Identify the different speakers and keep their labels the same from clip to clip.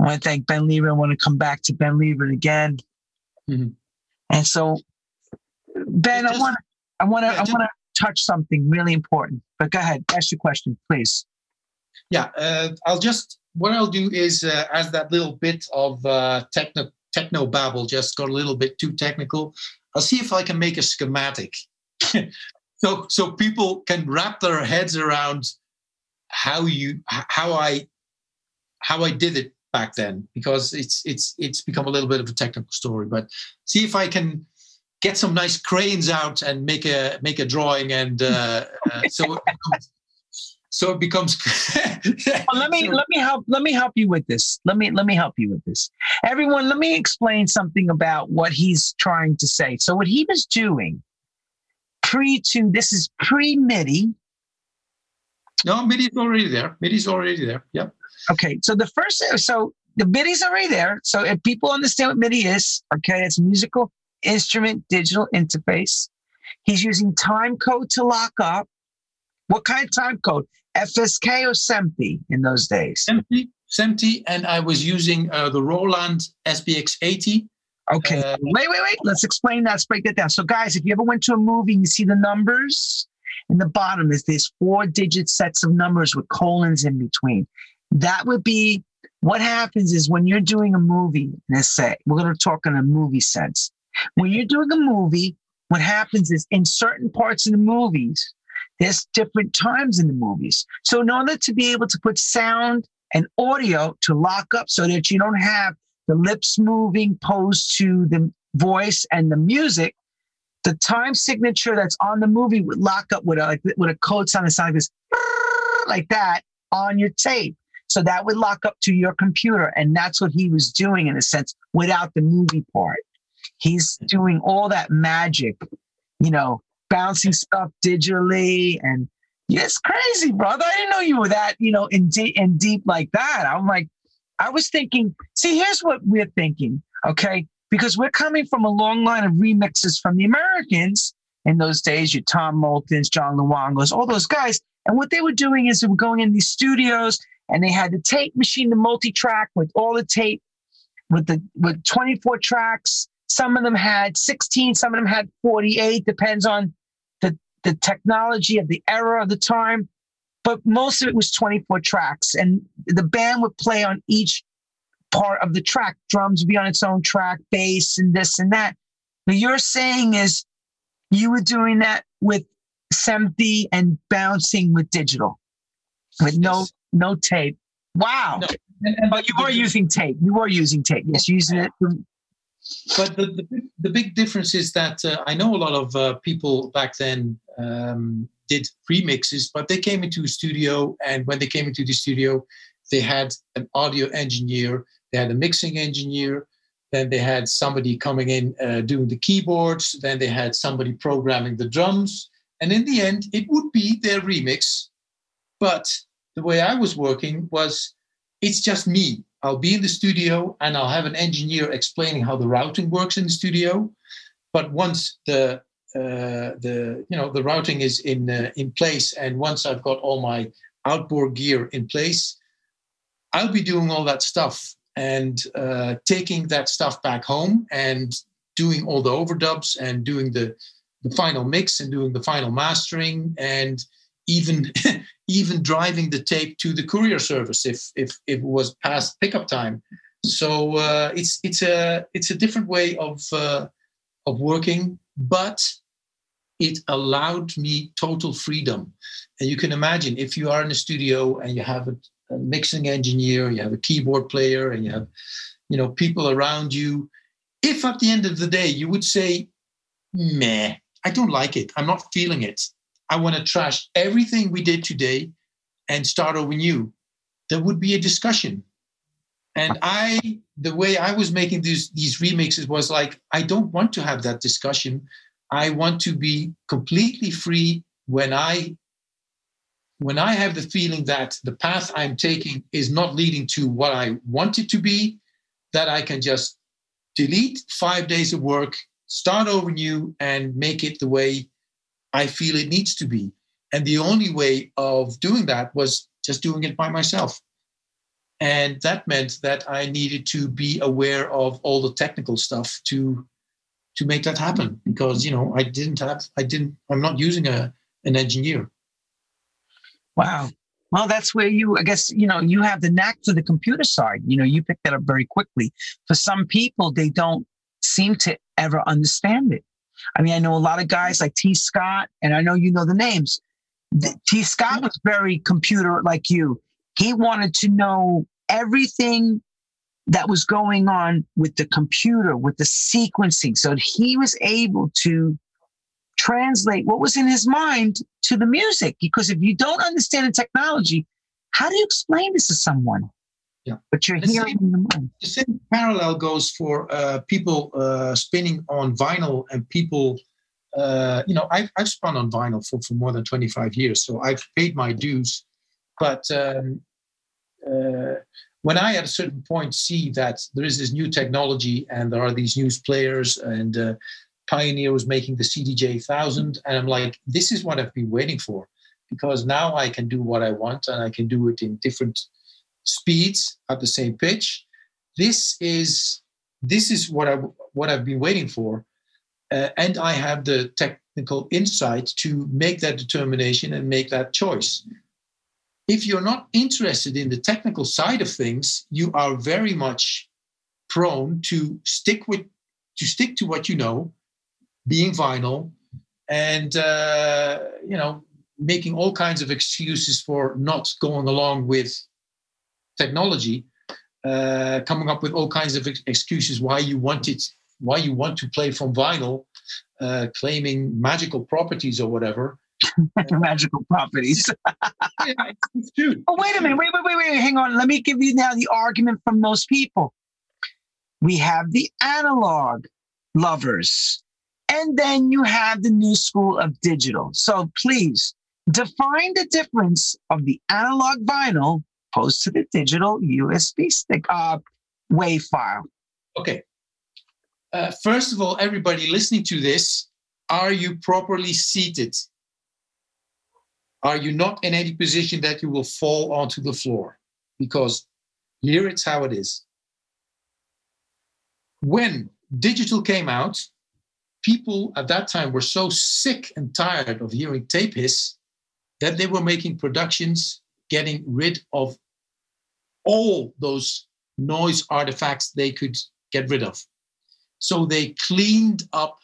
Speaker 1: I want to thank Ben Lieber. I want to come back to Ben Lieber again.
Speaker 2: Mhm.
Speaker 1: And so, Ben, I want to, I want to,
Speaker 2: yeah,
Speaker 1: I
Speaker 2: just-
Speaker 1: want to touch something really important. But go ahead, ask your question, please.
Speaker 2: Yeah, uh, I'll just what I'll do is uh, as that little bit of uh, techno techno babble just got a little bit too technical. I'll see if I can make a schematic, so so people can wrap their heads around how you how I how I did it back then because it's it's it's become a little bit of a technical story. But see if I can get some nice cranes out and make a make a drawing and uh, uh, so it becomes, so it becomes
Speaker 1: Well, let me
Speaker 2: so-
Speaker 1: let me help let me help you with this. Let me let me help you with this. Everyone, let me explain something about what he's trying to say. So what he was doing pre to this is pre MIDI.
Speaker 2: No, MIDI's already there. MIDI's already there. Yep.
Speaker 1: Okay, so the first so the MIDI's already there. So if people understand what MIDI is, okay, it's musical instrument digital interface. He's using time code to lock up. What kind of time code? FSK or SMPTE in those days?
Speaker 2: SMPTE, SMPTE, and I was using uh, the Roland SBX 80.
Speaker 1: Okay.
Speaker 2: Uh,
Speaker 1: wait, wait, wait. Let's explain that. Let's break that down. So, guys, if you ever went to a movie and you see the numbers in the bottom, is there's four digit sets of numbers with colons in between. That would be what happens is when you're doing a movie, let's say, we're going to talk in a movie sense. When you're doing a movie, what happens is in certain parts of the movies, there's different times in the movies. So, in order to be able to put sound and audio to lock up so that you don't have the lips moving opposed to the voice and the music, the time signature that's on the movie would lock up with a like, with a code sound that like this, like that on your tape. So that would lock up to your computer, and that's what he was doing in a sense without the movie part. He's doing all that magic, you know, bouncing stuff digitally, and it's crazy, brother. I didn't know you were that, you know, in deep in deep like that. I'm like, I was thinking, see, here's what we're thinking, okay? Because we're coming from a long line of remixes from the Americans in those days, your Tom Moultons, John Luongos, all those guys. And what they were doing is they were going in these studios and they had the tape machine, the multi-track with all the tape, with the with 24 tracks. Some of them had 16, some of them had 48, depends on the the technology of the era of the time. But most of it was 24 tracks and the band would play on each part of the track. Drums would be on its own track bass and this and that. But you're saying is you were doing that with SMPTE and bouncing with digital with no
Speaker 2: Yes.
Speaker 1: no tape. Wow.
Speaker 2: No, And, and
Speaker 1: but you are using tape. You are using tape. Yes using it.
Speaker 2: But the, the, big- the big difference is that uh, I know a lot of uh, people back then um, did remixes, but they came into a studio, and when they came into the studio, they had an audio engineer, they had a mixing engineer, then they had somebody coming in uh, doing the keyboards, then they had somebody programming the drums, and in the end, it would be their remix. But the way I was working was it's just me. I'll be in the studio and I'll have an engineer explaining how the routing works in the studio. But once the uh, the you know the routing is in uh, in place and once I've got all my outboard gear in place, I'll be doing all that stuff and uh, taking that stuff back home and doing all the overdubs and doing the the final mix and doing the final mastering and even even driving the tape to the courier service if if, if it was past pickup time. So uh, it's it's a it's a different way of uh, of working, but it allowed me total freedom. And you can imagine if you are in a studio and you have a, a mixing engineer, you have a keyboard player, and you have you know people around you. If at the end of the day you would say, "Meh, I don't like it. I'm not feeling it. I want to trash everything we did today and start over new. There would be a discussion. And I, the way I was making these, these remixes was like, I don't want to have that discussion. I want to be completely free when I when I have the feeling that the path I'm taking is not leading to what I want it to be, that I can just delete five days of work, start over new, and make it the way I feel it needs to be. And the only way of doing that was just doing it by myself. and that meant that I needed to be aware of all the technical stuff to to make that happen because you know I didn't have I didn't I'm not using a an engineer.
Speaker 1: Wow. Well, that's where you, I guess, you know, you have the knack for the computer side. You know, you pick that up very quickly. For some people, they don't seem to ever understand it. I mean, I know a lot of guys like T. Scott, and I know you know the names. T. Scott was very computer like you. He wanted to know everything that was going on with the computer, with the sequencing. So he was able to translate what was in his mind to the music. Because if you don't understand the technology, how do you explain this to someone?
Speaker 2: Yeah.
Speaker 1: But you're
Speaker 2: the
Speaker 1: hearing
Speaker 2: same,
Speaker 1: the.
Speaker 2: The same parallel goes for uh, people uh, spinning on vinyl and people. Uh, you know, I've, I've spun on vinyl for, for more than 25 years, so I've paid my dues. But um, uh, when I at a certain point see that there is this new technology and there are these new players and uh, Pioneer was making the CDJ 1000, and I'm like, this is what I've been waiting for because now I can do what I want and I can do it in different speeds at the same pitch. This is this is what I what I've been waiting for, uh, and I have the technical insight to make that determination and make that choice if you're not interested in the technical side of things, you are very much prone to stick with to stick to what you know, being vinyl, and uh, you know making all kinds of excuses for not going along with technology, uh, coming up with all kinds of excuses why you want it, why you want to play from vinyl, uh, claiming magical properties or whatever.
Speaker 1: magical properties.
Speaker 2: yeah.
Speaker 1: Oh, wait a minute. Wait, wait, wait, wait. Hang on. Let me give you now the argument from most people. We have the analog lovers, and then you have the new school of digital. So please define the difference of the analog vinyl opposed to the digital USB stick uh, WAV file.
Speaker 2: Okay. Uh, first of all, everybody listening to this, are you properly seated? are you not in any position that you will fall onto the floor? Because here it's how it is. When digital came out, people at that time were so sick and tired of hearing tape hiss that they were making productions getting rid of all those noise artifacts they could get rid of. So they cleaned up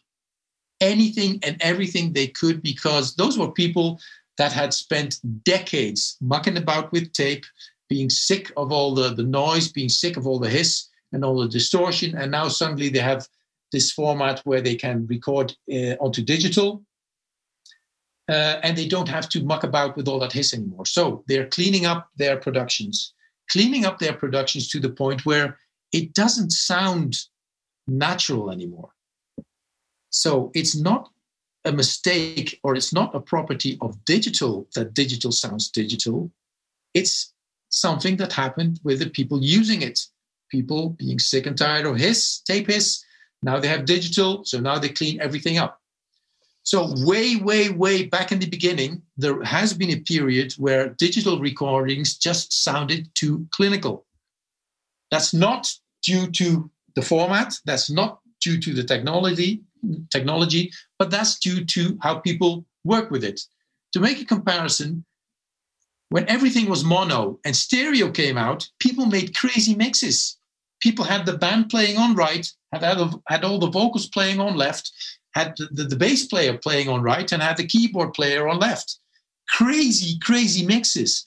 Speaker 2: anything and everything they could because those were people that had spent decades mucking about with tape, being sick of all the, the noise, being sick of all the hiss and all the distortion. And now suddenly they have this format where they can record uh, onto digital. Uh, and they don't have to muck about with all that hiss anymore. So they're cleaning up their productions, cleaning up their productions to the point where it doesn't sound natural anymore. So it's not a mistake or it's not a property of digital that digital sounds digital. It's something that happened with the people using it. People being sick and tired of hiss, tape hiss. Now they have digital, so now they clean everything up. So, way, way, way back in the beginning, there has been a period where digital recordings just sounded too clinical. That's not due to the format, that's not due to the technology, technology, but that's due to how people work with it. To make a comparison, when everything was mono and stereo came out, people made crazy mixes. People had the band playing on right, had, all the vocals playing on left, had the, the, bass player playing on right, and had the keyboard player on left. Crazy, crazy mixes.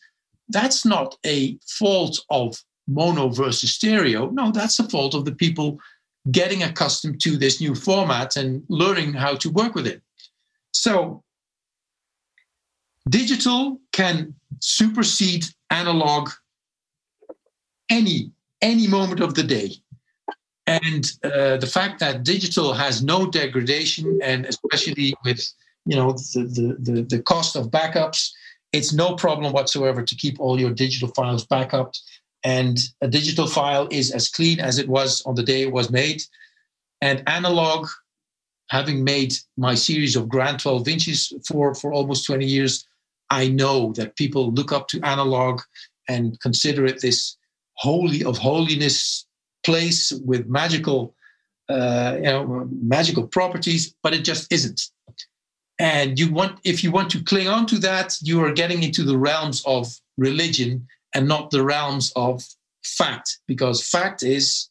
Speaker 2: That's not a fault of mono versus stereo. No, that's a fault of the people getting accustomed to this new format and learning how to work with it. So, digital can supersede analog any any moment of the day and uh, the fact that digital has no degradation and especially with you know the, the, the, cost of backups it's no problem whatsoever to keep all your digital files backup and a digital file is as clean as it was on the day it was made. And analog, having made my series of Grand 12 inches for, for almost 20 years, I know that people look up to analog and consider it this holy of holiness place with magical, uh, you know, magical properties, but it just isn't. And you want, if you want to cling on to that, you are getting into the realms of religion and not the realms of fact, because fact is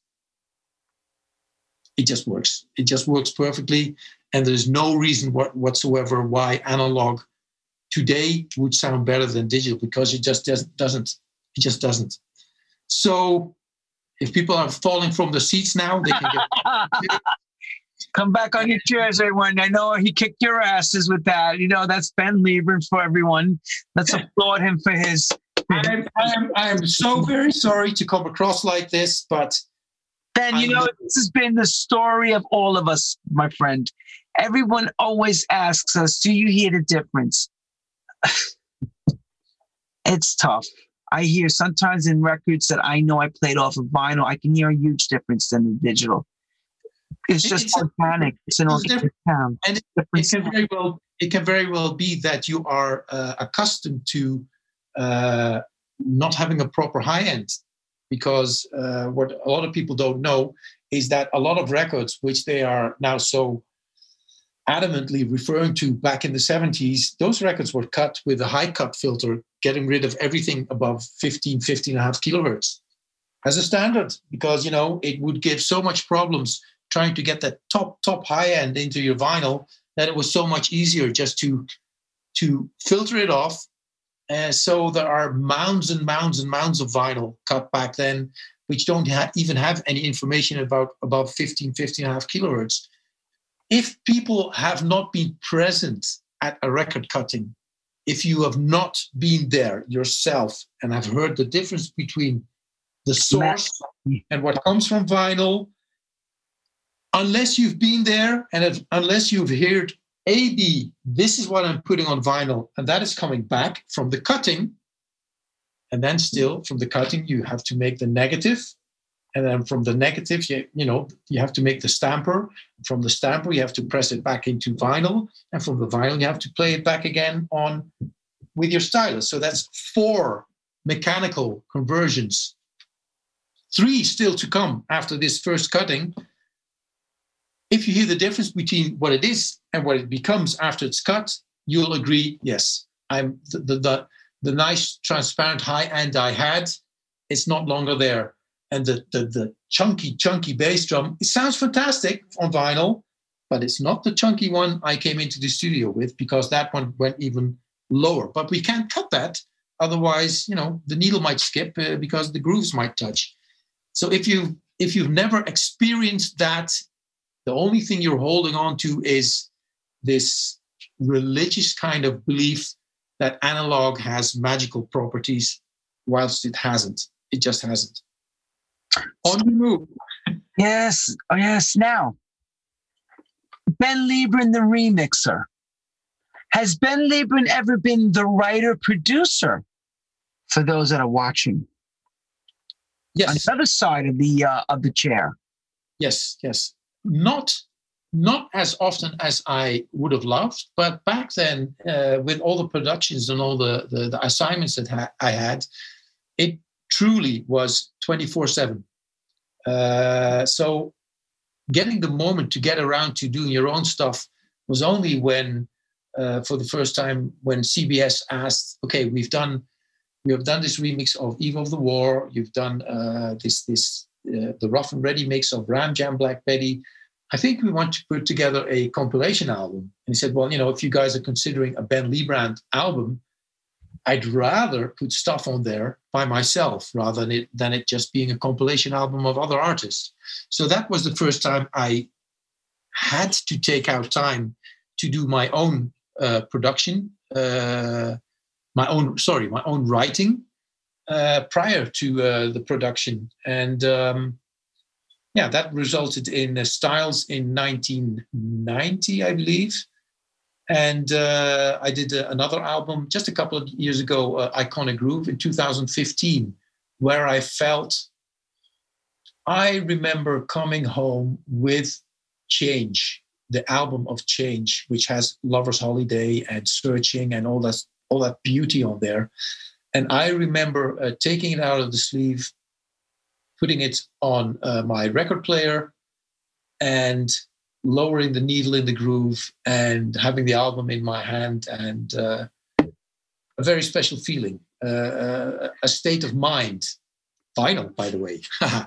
Speaker 2: it just works. It just works perfectly. And there's no reason what, whatsoever why analog today would sound better than digital because it just doesn't. It just doesn't. So if people are falling from the seats now, they can get.
Speaker 1: Come back on your chairs, everyone. I know he kicked your asses with that. You know, that's Ben Liebrand for everyone. Let's applaud him for his.
Speaker 2: I am, I, am, I am so very sorry to come across like this, but
Speaker 1: Ben, you know, this has been the story of all of us, my friend. Everyone always asks us, Do you hear the difference? it's tough. I hear sometimes in records that I know I played off of vinyl, I can hear a huge difference than the digital. It's just it's organic. A, it's an organic
Speaker 2: sound. And it, it, can very well it can very well be that you are uh, accustomed to uh, not having a proper high end because uh, what a lot of people don't know is that a lot of records, which they are now so adamantly referring to back in the 70s, those records were cut with a high cut filter, getting rid of everything above 15, 15 and a half kilohertz as a standard, because you know it would give so much problems trying to get that top, top high end into your vinyl that it was so much easier just to to filter it off uh, so there are mounds and mounds and mounds of vinyl cut back then, which don't ha- even have any information about above 15, 15 and a half kilohertz. If people have not been present at a record cutting, if you have not been there yourself and have heard the difference between the source and what comes from vinyl, unless you've been there and if, unless you've heard AB, this is what I'm putting on vinyl, and that is coming back from the cutting. And then still from the cutting, you have to make the negative. And then from the negative, you, you know, you have to make the stamper. From the stamper, you have to press it back into vinyl. And from the vinyl, you have to play it back again on with your stylus. So that's four mechanical conversions. Three still to come after this first cutting if you hear the difference between what it is and what it becomes after it's cut, you'll agree, yes, I'm the the, the, the nice transparent high end I had, it's not longer there. And the, the the chunky, chunky bass drum, it sounds fantastic on vinyl, but it's not the chunky one I came into the studio with because that one went even lower. But we can't cut that. Otherwise, you know, the needle might skip uh, because the grooves might touch. So if you if you've never experienced that the only thing you're holding on to is this religious kind of belief that analog has magical properties, whilst it hasn't. It just hasn't. On the move.
Speaker 1: Yes, oh yes. Now, Ben Liebrand, the remixer. Has Ben Liebrand ever been the writer producer for those that are watching?
Speaker 2: Yes.
Speaker 1: On the other side of the uh, of the chair.
Speaker 2: Yes, yes not not as often as I would have loved, but back then, uh, with all the productions and all the, the, the assignments that ha- I had, it truly was 24 uh, 7. So, getting the moment to get around to doing your own stuff was only when, uh, for the first time, when CBS asked, okay, we've done. We have done this remix of Eve of the War. You've done uh, this, this uh, the rough and ready mix of Ram Jam Black Betty I think we want to put together a compilation album. And he said, Well, you know, if you guys are considering a Ben Liebrand album, I'd rather put stuff on there by myself rather than it, than it just being a compilation album of other artists. So that was the first time I had to take out time to do my own uh, production, uh, my own, sorry, my own writing uh, prior to uh, the production. And um, yeah, that resulted in Styles in 1990, I believe. And uh, I did uh, another album just a couple of years ago, uh, Iconic Groove, in 2015, where I felt I remember coming home with Change, the album of Change, which has Lover's Holiday and Searching and all that, all that beauty on there. And I remember uh, taking it out of the sleeve putting it on uh, my record player, and lowering the needle in the groove and having the album in my hand and uh, a very special feeling, uh, uh a state of mind. Final, by the way.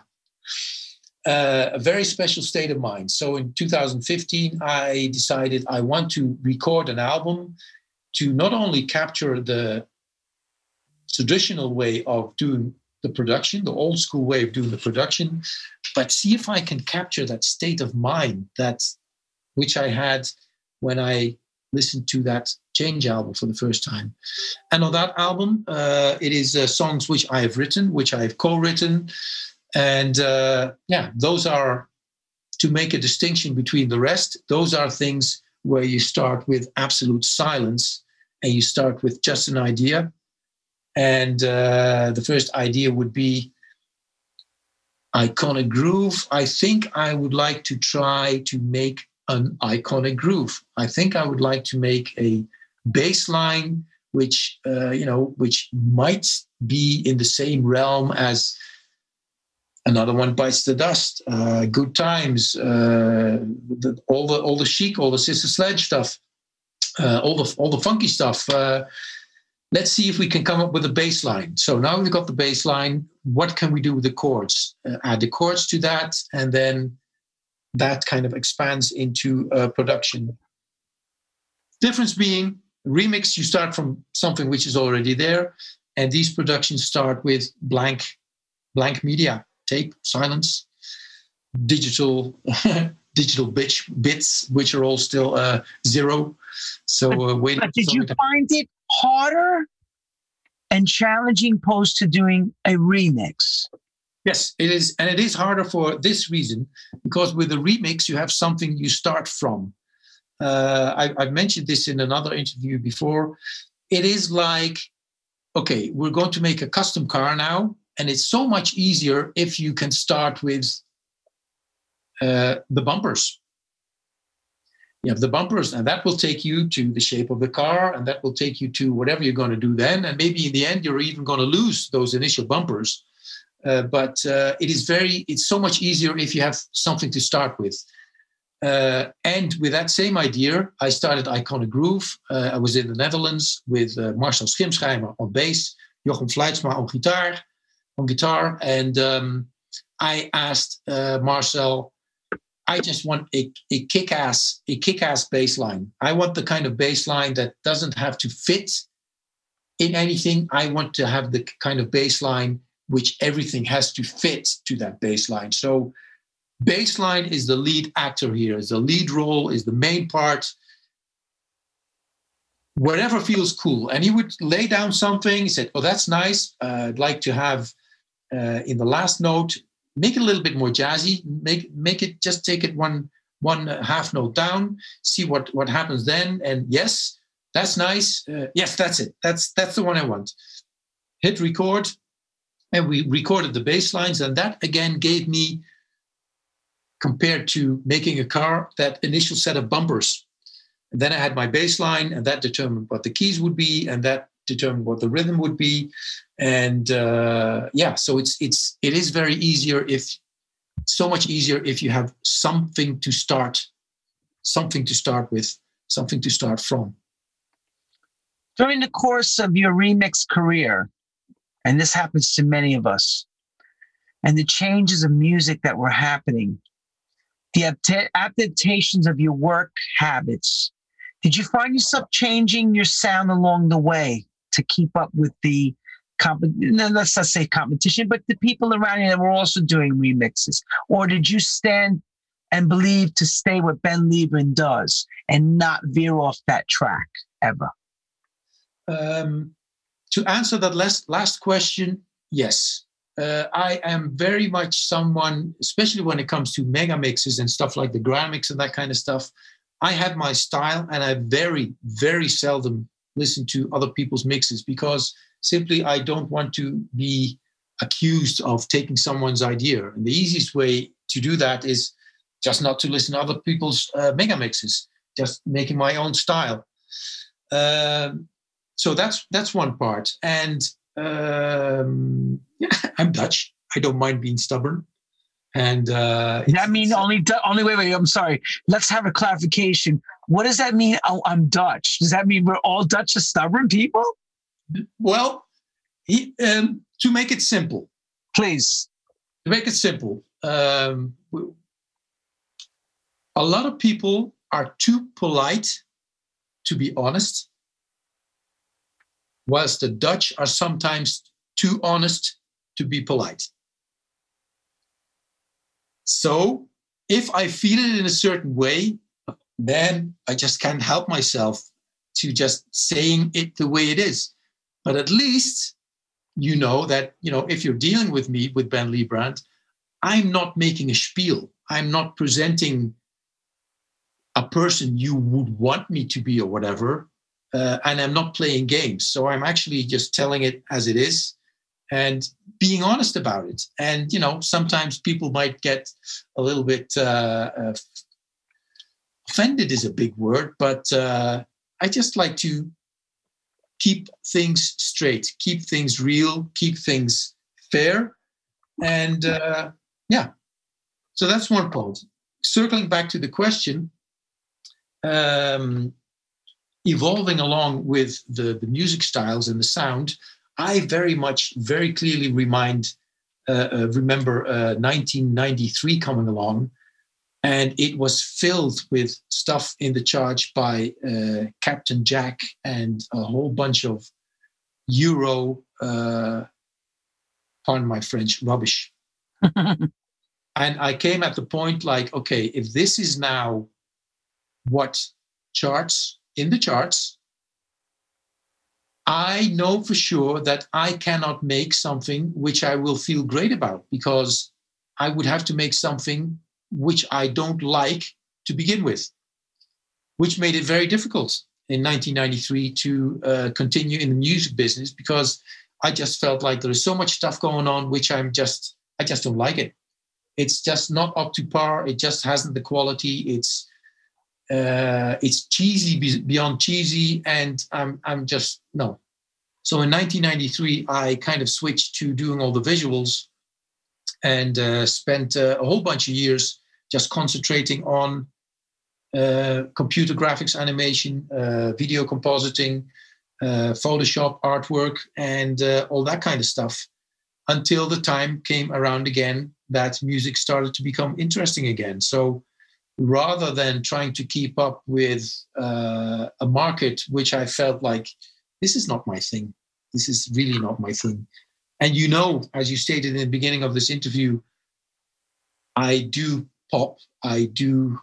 Speaker 2: Uh, a very special state of mind. So in 2015, I decided I want to record an album to not only capture the traditional way of doing the production, the old school way of doing the production, but see if I can capture that state of mind that which I had when I listened to that Change album for the first time. And on that album, uh, it is uh, songs which I have written, which I have co-written, and uh, yeah, those are to make a distinction between the rest. Those are things where you start with absolute silence and you start with just an idea and uh, the first idea would be iconic groove. I think I would like to try to make an iconic groove. I think I would like to make a bass line which uh, you know which might be in the same realm as another one bites the dust uh, good times uh, the, all the all the chic all the sister sledge stuff uh, all the all the funky stuff uh, let's see if we can come up with a baseline. So now we've got the baseline. What can we do with the chords? Uh, add the chords to that, and then that kind of expands into uh, production. Difference being remix, you start from something which is already there, and these productions start with blank, blank media, tape, silence, digital, digital bits, bits, which are all still uh, zero. So uh, wait.
Speaker 1: But did you find it harder and challenging post to doing a remix.
Speaker 2: Yes, it is. And it is harder for this reason because with a remix, you have something you start from. Uh, I, I've mentioned this in another interview before. It is like, okay, we're going to make a custom car now. And it's so much easier if you can start with uh, the bumpers you have the bumpers and that will take you to the shape of the car and that will take you to whatever you're going to do then. And maybe in the end you're even going to lose those initial bumpers. Uh, but uh, it is very it's so much easier if you have something to start with. Uh, and with that same idea i started iconic groove. Uh, i was in the netherlands with uh, marcel schimscheimer on bass jochem fluitsma on guitar on guitar. And um, i asked uh, marcel I just want a, a kick-ass, a kick-ass bass line. I want the kind of baseline that doesn't have to fit in anything. I want to have the kind of baseline which everything has to fit to that baseline. So baseline is the lead actor here, is the lead role, is the main part. Whatever feels cool. And he would lay down something. He said, Oh, that's nice. Uh, I'd like to have uh, in the last note make it a little bit more jazzy. Make make it just take it one one half note down. See what what happens then. And yes that's nice. Uh, yes that's it. That's that's the one i want. Hit record. And we recorded the bass lines. And that again gave me compared to making a car that initial set of bumpers. And then i had my bass line and that determined what the keys would be and that determined what the rhythm would be and uh, yeah so it's it's it is very easier if so much easier if you have something to start something to start with something to start from.
Speaker 1: During the course of your remix career and this happens to many of us and the changes of music that were happening the adaptations of your work habits did you find yourself changing your sound along the way to keep up with the comp- let's not say competition, but the people around you that were also doing remixes? Or did you stand and believe to stay what Ben Liebrand does and not veer off that track ever?
Speaker 2: Um, to answer that last last question, yes. Uh, I am very much someone, especially when it comes to mega mixes and stuff like the grand and that kind of stuff. I have my style, and I very, very seldom listen to other people's mixes because simply I don't want to be accused of taking someone's idea. And the easiest way to do that is just not to listen to other people's uh, mega mixes, just making my own style. Um, so that's that's one part. And um, yeah, I'm Dutch. I don't mind being stubborn. And uh,
Speaker 1: that mean only only wait wait I'm sorry. Let's have a clarification. What does that mean? Oh, I'm Dutch. Does that mean we're all Dutch stubborn people?
Speaker 2: Well, he, um, to make it simple,
Speaker 1: Please.
Speaker 2: to make it simple, um, a lot of people are too polite to be honest, whilst the Dutch are sometimes too honest to be polite. So if I feel it in a certain way, then I just can't help myself to just saying it the way it is. But at least you know that, you know, if you're dealing with me with Ben Liebrand, I'm not making a spiel. I'm not presenting a person you would want me to be or whatever. Uh, and I'm not playing games. So I'm actually just telling it as it is and being honest about it. And, you know, sometimes people might get a little bit uh, uh, offended, is a big word, but uh, I just like to keep things straight, keep things real, keep things fair. And uh, yeah, so that's one point. Circling back to the question, um, evolving along with the, the music styles and the sound, I very much, very clearly remind, uh, uh, remember uh, 1993 coming along, and it was filled with stuff in the charge by uh, Captain Jack and a whole bunch of Euro, uh, pardon my French, rubbish. and I came at the point like, okay, if this is now what charts in the charts, I know for sure that I cannot make something which I will feel great about because I would have to make something which I don't like to begin with, which made it very difficult in 1993 to uh, continue in the music business because I just felt like there is so much stuff going on which I'm just I just don't like it. It's just not up to par. It just hasn't the quality. It's uh, it's cheesy beyond cheesy, and I'm I'm just no. So in 1993, I kind of switched to doing all the visuals, and uh, spent uh, a whole bunch of years just concentrating on uh, computer graphics, animation, uh, video compositing, Photoshop, artwork, and all that kind of stuff. Until the time came around again that music started to become interesting again. So rather than trying to keep up with uh, a market which I felt like this is not my thing. This is really not my thing. And you know, as you stated in the beginning of this interview, I do pop, I do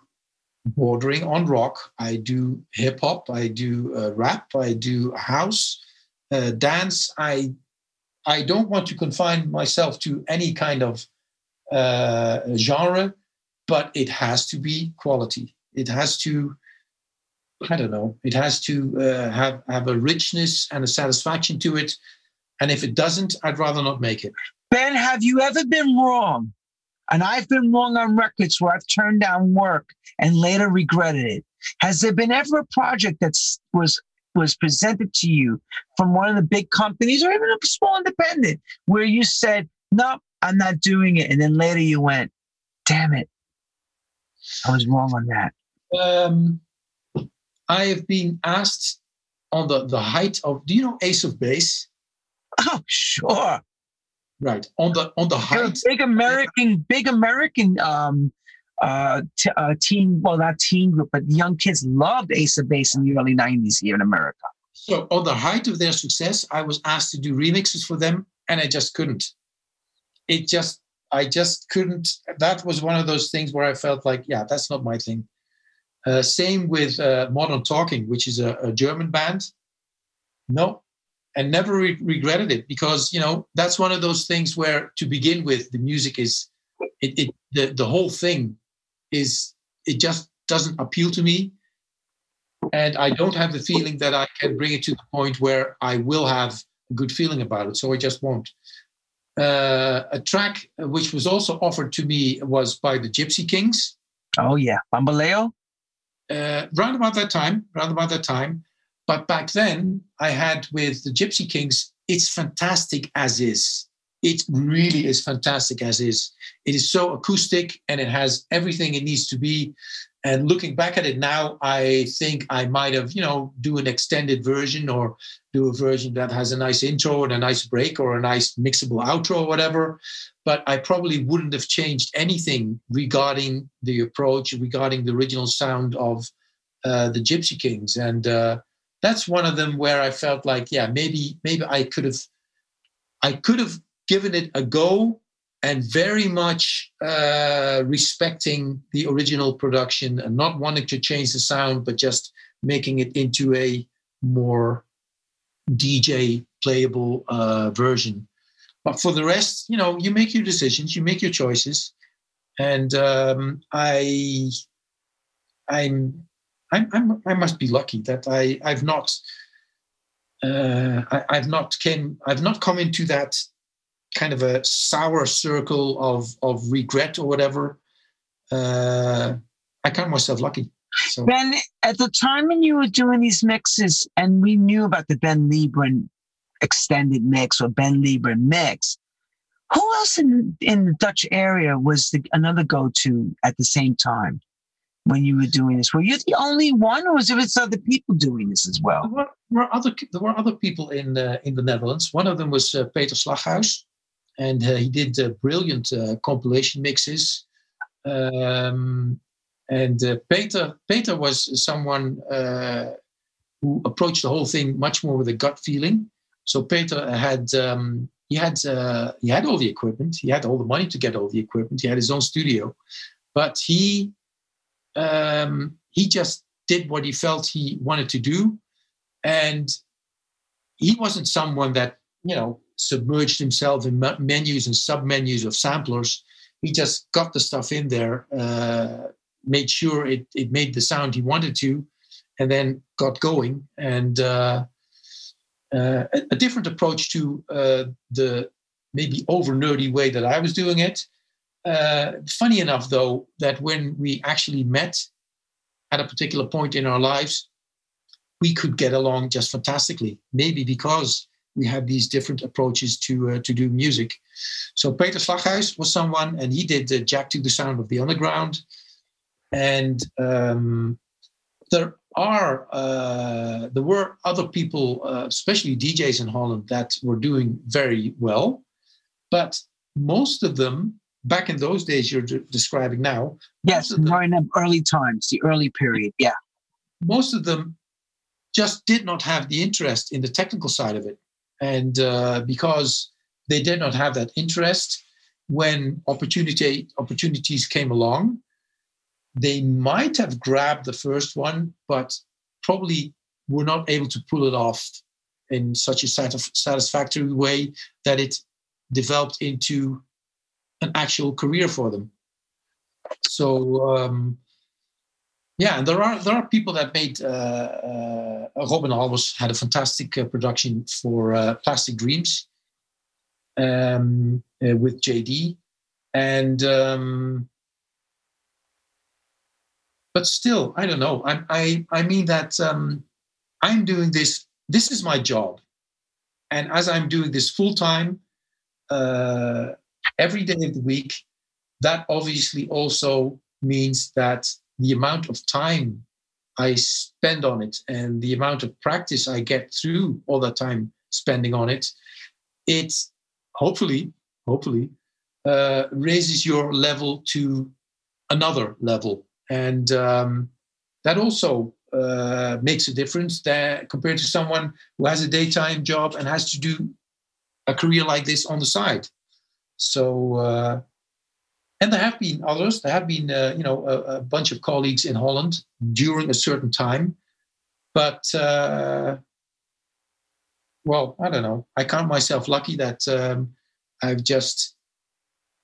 Speaker 2: bordering on rock, I do hip hop, I do uh, rap, I do house, uh, dance. I I don't want to confine myself to any kind of uh, genre but it has to be quality. It has to, I don't know, it has to uh, have have a richness and a satisfaction to it. And if it doesn't, I'd rather not make it.
Speaker 1: Ben, have you ever been wrong? And I've been wrong on records where I've turned down work and later regretted it. Has there been ever a project that was was presented to you from one of the big companies or even a small independent where you said, "No, I'm not doing it," and then later you went, "Damn it, I was wrong on that.
Speaker 2: Um, I have been asked on the, the height of. Do you know Ace of Base?
Speaker 1: Oh, sure.
Speaker 2: Right on the on the height.
Speaker 1: Big American, big American um, uh, t- uh, teen. Well, not teen group, but young kids loved Ace of Base in the early '90s here in America.
Speaker 2: So on the height of their success, I was asked to do remixes for them, and I just couldn't. It just I just couldn't. That was one of those things where I felt like, yeah, that's not my thing. Uh, same with uh, Modern Talking, which is a, a, German band. No, and never re- regretted it because you know that's one of those things where, to begin with, the music is it, it the the whole thing is it just doesn't appeal to me, and I don't have the feeling that I can bring it to the point where I will have a good feeling about it. So I just won't. Uh, a track which was also offered to me was by the Gypsy Kings.
Speaker 1: Oh yeah, Bamboleo.
Speaker 2: Uh, round about that time, round about that time. But back then, I had with the Gypsy Kings, it's fantastic as is. it really is fantastic as is. It is so acoustic and it has everything it needs to be. And looking back at it now, I think I might have, you know, do an extended version or do a version that has a nice intro and a nice break or a nice mixable outro or whatever. But I probably wouldn't have changed anything regarding the approach, regarding the original sound of uh, the Gypsy Kings. And uh, that's one of them where I felt like, yeah, maybe maybe I could have I could have given it a go and very much uh, respecting the original production and not wanting to change the sound, but just making it into a more DJ playable uh, version. But for the rest, you know, you make your decisions, you make your choices, and um, I, I'm, I'm, I'm, i must be lucky that I, I've not, uh, I, have not came, I've not come into that kind of a sour circle of of regret or whatever. Uh, I count myself lucky.
Speaker 1: So. Ben, at the time when you were doing these mixes, and we knew about the Ben Liebrand extended mix or Ben Liebrand mix, who else in in the Dutch area was the, another go to at the same time when you were doing this? Were you the only one, or was there other people doing this as well?
Speaker 2: There were, were other there were other people in uh, in the Netherlands. One of them was uh, Peter Slaghuis, and uh, he did uh, brilliant uh, compilation mixes. Um, and Peter, Peter was someone who approached the whole thing much more with a gut feeling. So Peter had um, he had uh, he had all the equipment, he had all the money to get all the equipment, he had his own studio, but he um, he just did what he felt he wanted to do, and he wasn't someone that you know submerged himself in menus and sub menus of samplers. He just got the stuff in there, uh, made sure it, it made the sound he wanted to, and then got going. And uh, uh, a, a, different approach to uh, the maybe over nerdy way that I was doing it. Uh, funny enough, though, that when we actually met at a particular point in our lives, we could get along just fantastically. Maybe because we had these different approaches to uh, to do music. So Peter Slaghuis was someone, and he did uh, Jack to the Sound of the Underground. And um, there are uh, there were other people, uh, especially DJs in Holland, that were doing very well, but most of them back in those days you're d- describing now.
Speaker 1: Yes, in the early times, the early period. Yeah,
Speaker 2: most of them just did not have the interest in the technical side of it and uh, because they did not have that interest when opportunity opportunities came along they might have grabbed the first one but probably were not able to pull it off in such a satisfactory way that it developed into an actual career for them so um, yeah, and there are there are people that made. Uh, uh, Robin Albers had a fantastic uh, production for uh, Plastic Dreams um, uh, with Jaydee, and um, but still, I don't know. I I I mean that um, I'm doing this. This is my job, and as I'm doing this full time, uh, every day of the week, that obviously also means that the amount of time I spend on it and the amount of practice I get through all that time spending on it, it hopefully, hopefully, uh, raises your level to another level. And um, that also uh, makes a difference there compared to someone who has a daytime job and has to do a career like this on the side. So uh, and there have been others. There have been, uh, you know, a, a, bunch of colleagues in Holland during a certain time. But, uh, well, I don't know. I count myself lucky that um, I've just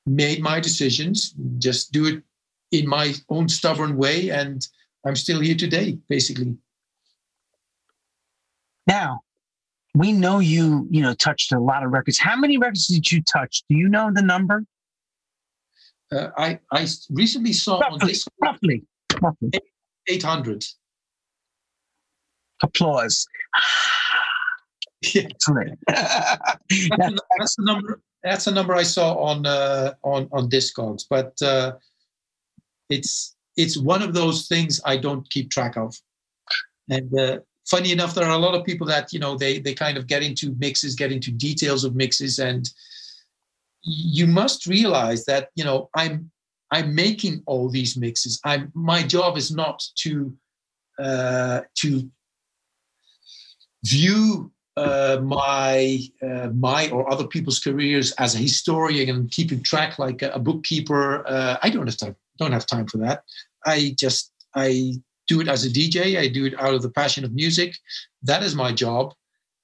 Speaker 2: made my decisions, just do it in my own stubborn way. And I'm still here today, basically.
Speaker 1: Now, we know you, you know, touched a lot of records. How many records did you touch? Do you know the number?
Speaker 2: uh, I, I recently saw
Speaker 1: roughly,
Speaker 2: on this
Speaker 1: roughly, roughly
Speaker 2: 800.
Speaker 1: Applause.
Speaker 2: Yeah. that's, that's, the number. that's a number I saw on uh, on on Discogs, but uh, it's it's one of those things I don't keep track of. And uh, funny enough, there are a lot of people that you know they they kind of get into mixes, get into details of mixes, and you must realize that you know I'm I'm making all these mixes. I'm my job is not to uh, to view uh, my uh, my or other people's careers as a historian and keeping track like a, a bookkeeper. Uh, I don't have time. Don't have time for that. I just I do it as a DJ. I do it out of the passion of music. That is my job.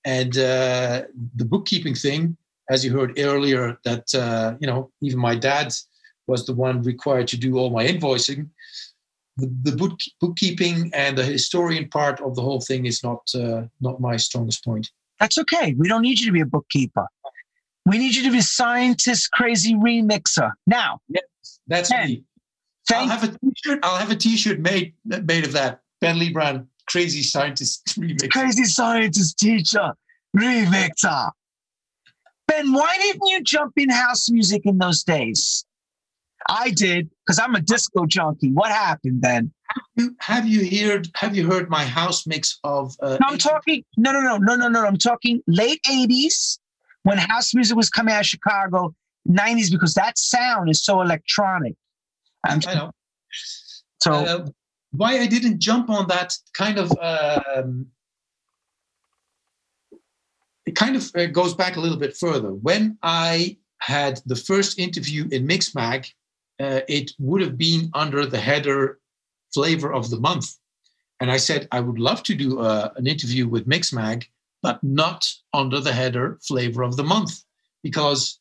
Speaker 2: And uh, the bookkeeping thing, as you heard earlier, that uh, you know even my dad was the one required to do all my invoicing. The, the book, bookkeeping and the historian part of the whole thing is not uh, not my strongest point.
Speaker 1: That's okay. We don't need you to be a bookkeeper. We need you to be a scientist, crazy remixer. Now,
Speaker 2: yes, that's me. I'll have a t-shirt. I'll have a t-shirt made made of that. Ben Liebrand, crazy scientist remixer.
Speaker 1: Crazy scientist teacher remixer. Ben, why didn't you jump in house music in those days? I did because I'm a disco junkie. What happened then?
Speaker 2: Have you, have you heard Have you heard my house mix of?
Speaker 1: Uh, no, I'm talking. No, no, no, no, no, no. I'm talking late '80s when house music was coming out of Chicago. '90s because that sound is so electronic.
Speaker 2: I'm, I know. So uh, why I didn't jump on that kind of. Um, it kind of uh, goes back a little bit further. When I had the first interview in Mixmag uh, it would have been under the header flavor of the month. And I said, I would love to do uh, an interview with Mixmag, but not under the header flavor of the month, because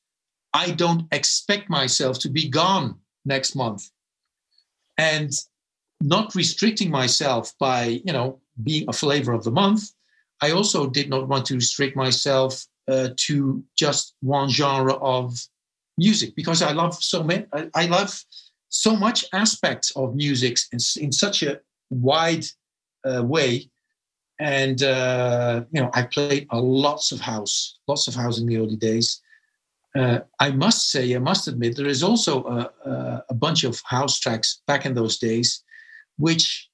Speaker 2: I don't expect myself to be gone next month. And not restricting myself by, you know, being a flavor of the month, I also did not want to restrict myself uh, to just one genre of music because I love so many. I, love so much aspects of music in, in such a wide uh, way. And uh, you know, I played a lots of house, lots of house in the early days. Uh, I must say, I must admit, there is also a, a, a bunch of house tracks back in those days, which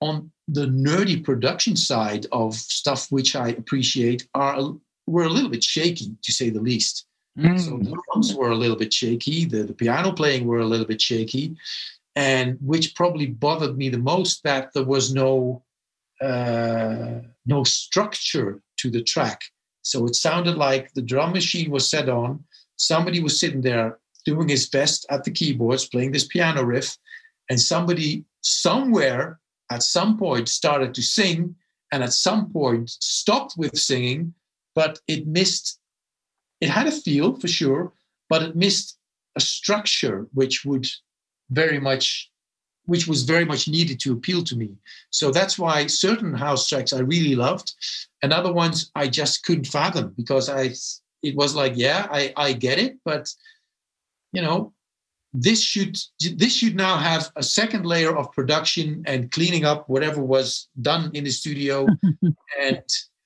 Speaker 2: on the nerdy production side of stuff which I appreciate are were a little bit shaky, to say the least. Mm. So the drums were a little bit shaky, the, the piano playing were a little bit shaky, and which probably bothered me the most that there was no uh, no structure to the track. So it sounded like the drum machine was set on, somebody was sitting there doing his best at the keyboards, playing this piano riff, and somebody somewhere at some point started to sing, and at some point stopped with singing, but it missed it had a feel for sure, but it missed a structure which would very much which was very much needed to appeal to me. So that's why certain house tracks I really loved, and other ones I just couldn't fathom because I it was like, yeah, I, I get it, but you know, this should this should now have a second layer of production and cleaning up whatever was done in the studio. and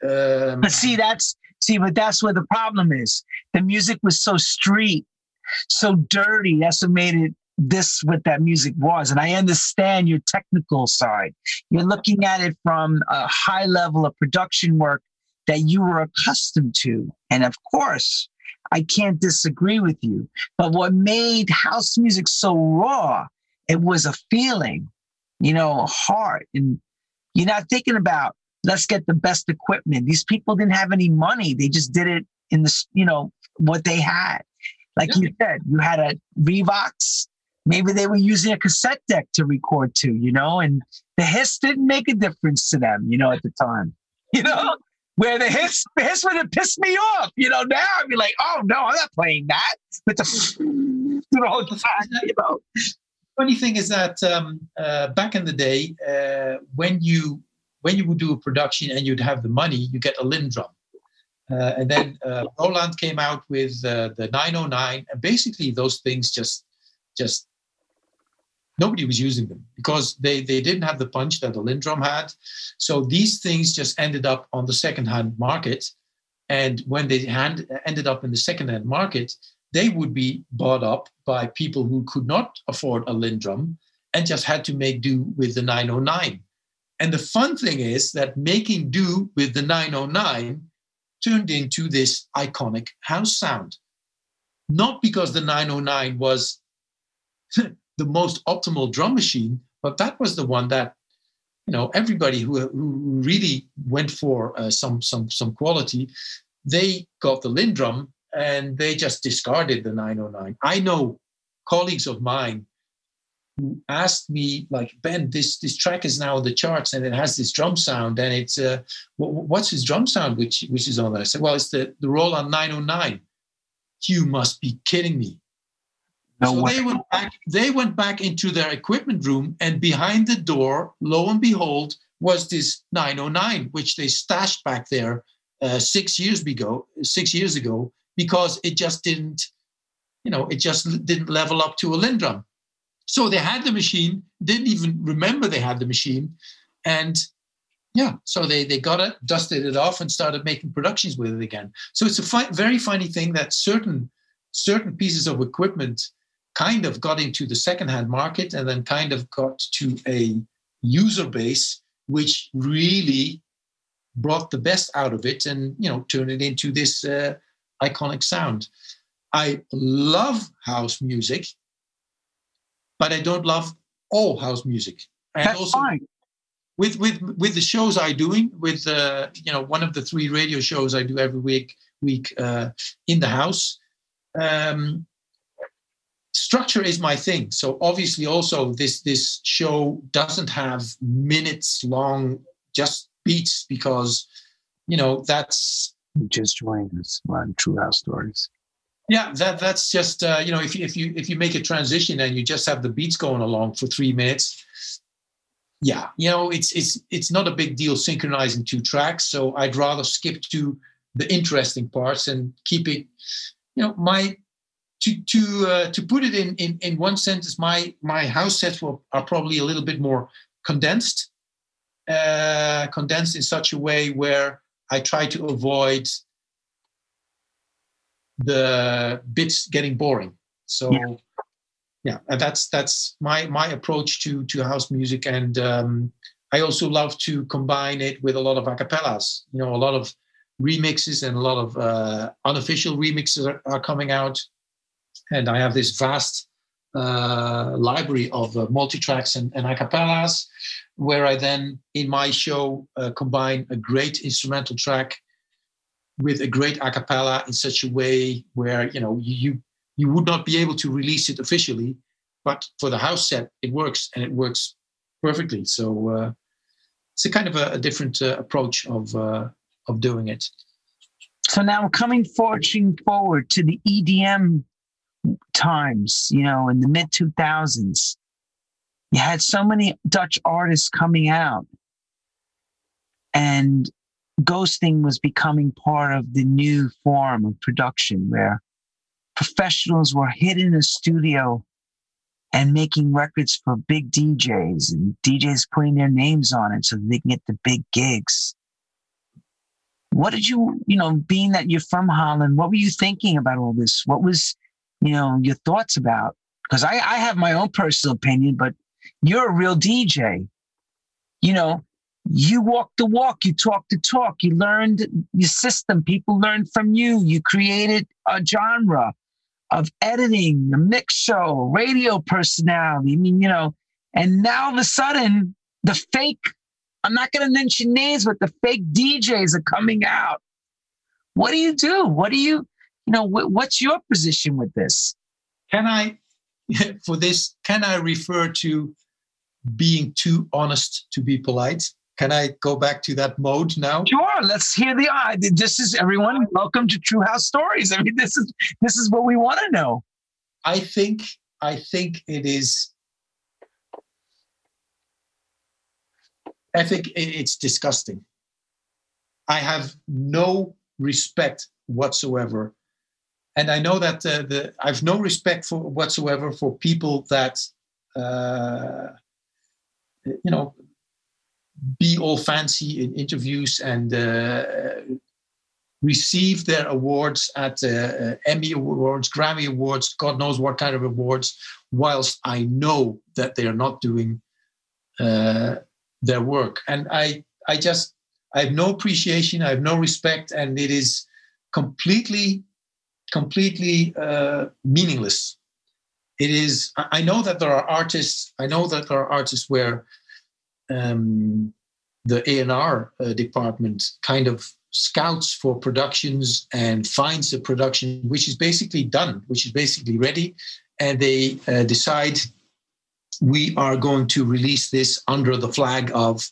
Speaker 1: um, but see, that's See, but that's where the problem is. The music was so street, so dirty. That's what made it this what that music was. And I understand your technical side. You're looking at it from a high level of production work that you were accustomed to. And of course, I can't disagree with you. But what made house music so raw, it was a feeling, you know, a heart. And you're not thinking about let's get the best equipment. These people didn't have any money. They just did it in the, you know, what they had. Like yeah. you said, you had a Revox. Maybe they were using a cassette deck to record to, you know, and the hiss didn't make a difference to them, you know, at the time. You know, where the hiss, the hiss would have pissed me off. You know, now I'd be like, oh no, I'm not playing that. But the, the whole time, you know.
Speaker 2: Funny thing is that um, uh, back in the day, uh, when you when you would do a production and you'd have the money, you get a LinnDrum. Uh, and then uh, Roland came out with uh, the 909, and basically those things just, just nobody was using them because they they didn't have the punch that the LinnDrum had. So these things just ended up on the second-hand market, And when they hand, ended up in the second-hand market, they would be bought up by people who could not afford a LinnDrum and just had to make do with the 909. And the fun thing is that making do with the 909 turned into this iconic house sound. Not because the 909 was the most optimal drum machine, but that was the one that you know everybody who, who really went for uh, some some some quality they got the LinnDrum and they just discarded the 909. I know colleagues of mine who asked me like ben this this track is now on the charts and it has this drum sound and it's uh what's his drum sound which which is on there? I said well it's the the roland 909 you must be kidding me no so way. they went back they went back into their equipment room and behind the door lo and behold was this 909 which they stashed back there uh, six years ago six years ago because it just didn't, you know, it just didn't level up to a LinnDrum. So they had the machine, didn't even remember they had the machine. And yeah, so they, they got it, dusted it off, and started making productions with it again. So it's a fi- very funny thing that certain certain pieces of equipment kind of got into the secondhand market and then kind of got to a user base which really brought the best out of it and you know turned it into this uh, iconic sound. I love house music, but I don't love all house music.
Speaker 1: And That's also fine.
Speaker 2: with with with the shows I doing with uh, you know one of the three radio shows I do every week week uh, in the house. Um, structure is my thing. So obviously, also this this show doesn't have minutes long just beats because you know that's
Speaker 1: you just joined us on True House Stories.
Speaker 2: Yeah, that that's just uh, you know if you, if you if you make a transition and you just have the beats going along for three minutes, yeah, you know it's it's it's not a big deal synchronizing two tracks. So I'd rather skip to the interesting parts and keep it. You know, my to to uh, to put it in, in in one sentence, my my house sets will, are probably a little bit more condensed, uh, condensed in such a way where I try to avoid the bits getting boring. So yeah, yeah and that's that's my my approach to to house music. And um, I also love to combine it with a lot of acapellas. You know, a lot of remixes and a lot of uh, unofficial remixes are, are, coming out. And I have this vast uh, library of uh, multi tracks and, and acapellas where I then, in my show, uh, combine a great instrumental track with a great a cappella in such a way where you know you you would not be able to release it officially, but for the house set it works and it works perfectly. So uh, it's a kind of a, a different uh, approach of uh, of doing it.
Speaker 1: So now coming forging forward to the EDM times, you know, in the mid two thousands you had so many Dutch artists coming out, and ghosting was becoming part of the new form of production where professionals were hid in a studio and making records for big DJs and DJs putting their names on it so they can get the big gigs. What did you, you know, being that you're from Holland, what were you thinking about all this? What was, you know, your thoughts about? Because I, I have my own personal opinion, but you're a real DJ. You know, you walk the walk, you talk the talk, you learned your system. People learned from you. You created a genre of editing, a mix show, radio personality. I mean, you know, and now all of a sudden, the fake, I'm not going to mention names, but the fake DJs are coming out. What do you do? What do you, you know, what's your position with this?
Speaker 2: Can I, for this, can I refer to being too honest to be polite. Can I go back to that mode now?
Speaker 1: Sure. Let's hear the. Uh, this is everyone. Welcome to True House Stories. I mean, this is this is what we want to know.
Speaker 2: I think I think it is. I think it's disgusting. I have no respect whatsoever, and I know that uh, the I've no respect for whatsoever for people that uh, you know, be all fancy in interviews and uh, receive their awards at uh, uh, Emmy Awards, Grammy Awards, God knows what kind of awards, whilst I know that they are not doing uh, their work. And I, I just, I have no appreciation, I have no respect, and it is completely, completely uh, meaningless. It is. I know that there are artists. I know that there are artists where um, the A&R uh, department kind of scouts for productions and finds a production which is basically done, which is basically ready, and they uh, decide we are going to release this under the flag of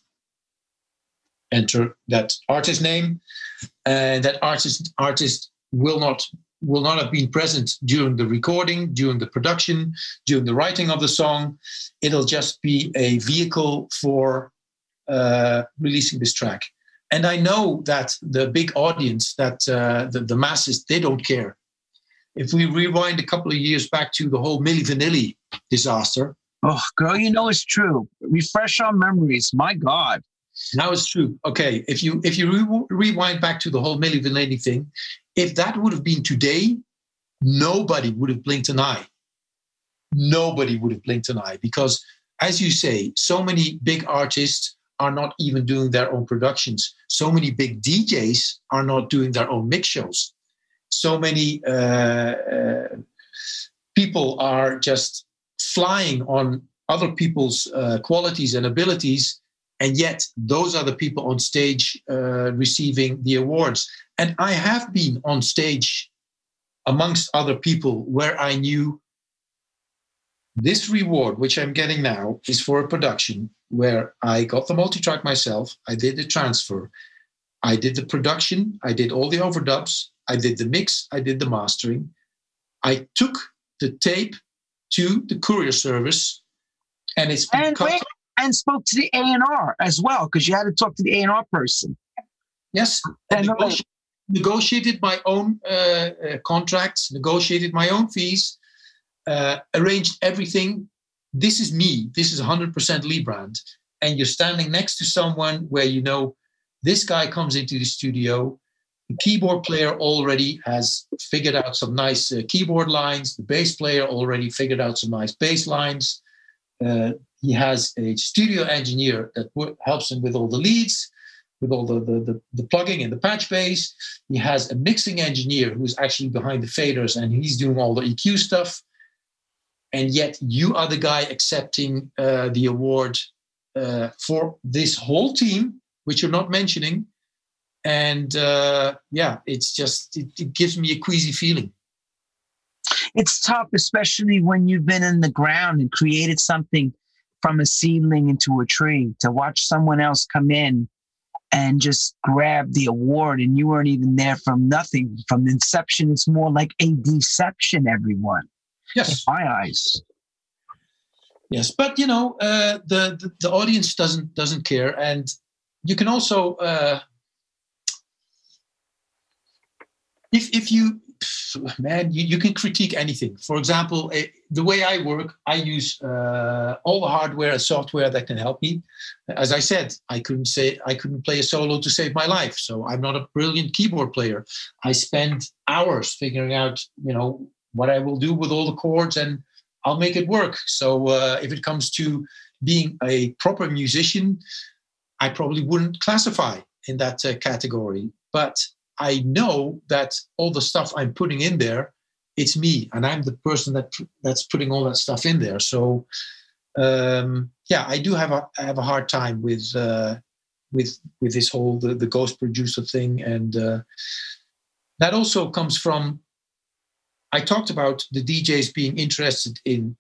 Speaker 2: enter that artist name, and that artist artist will not will not have been present during the recording, during the production, during the writing of the song. It'll just be a vehicle for uh, releasing this track. And I know that the big audience, that uh, the, the masses, they don't care. If we rewind a couple of years back to the whole Milli Vanilli disaster.
Speaker 1: Oh, girl, you know it's true. Refresh our memories. My God.
Speaker 2: Now it's true. Okay, if you if you re- rewind back to the whole Milli Vanilli thing, if that would have been today, nobody would have blinked an eye. Nobody would have blinked an eye because, as you say, so many big artists are not even doing their own productions. So many big DJs are not doing their own mix shows. So many uh, uh, people are just flying on other people's uh, qualities and abilities, and yet those are the people on stage uh, receiving the awards. And I have been on stage amongst other people where I knew this reward, which I'm getting now, is for a production where I got the multi track myself. I did the transfer. I did the production. I did all the overdubs. I did the mix. I did the mastering. I took the tape to the courier service, and it's been
Speaker 1: and,
Speaker 2: cut.
Speaker 1: And spoke to the A and R as well because you had to talk to the A and R person.
Speaker 2: Yes, and negoti- negotiated my own uh, uh, contracts, negotiated my own fees, uh, arranged everything. This is me, this is 100% Liebrand, and you're standing next to someone where you know this guy comes into the studio, the keyboard player already has figured out some nice uh, keyboard lines, the bass player already figured out some nice bass lines. Uh, he has a studio engineer that w- helps him with all the leads, with all the, the, the, the, plugging and the patch base. He has a mixing engineer who's actually behind the faders and he's doing all the EQ stuff and yet you are the guy accepting uh, the award uh, for this whole team, which you're not mentioning. And uh, yeah, it's just it, it, gives me a queasy feeling.
Speaker 1: It's tough, especially when you've been in the ground and created something from a seedling into a tree. To watch someone else come in and just grab the award, and you weren't even there from nothing from inception. It's more like a deception, everyone.
Speaker 2: Yes,
Speaker 1: in my eyes.
Speaker 2: Yes, but you know uh, the, the, the audience doesn't doesn't care, and you can also uh, if if you man you, you can critique anything. For example, a, the way I work, I use uh, all the hardware and software that can help me. As I said, I couldn't say I couldn't play a solo to save my life, so I'm not a brilliant keyboard player. I spend hours figuring out you know what I will do with all the chords and I'll make it work. So uh, if it comes to being a proper musician, I probably wouldn't classify in that uh, category. But I know that all the stuff I'm putting in there, it's me, and I'm the person that that's putting all that stuff in there. So um, yeah, I do have a I have a hard time with uh, with with this whole the, the ghost producer thing, and uh, that also comes from I talked about the DJs being interested in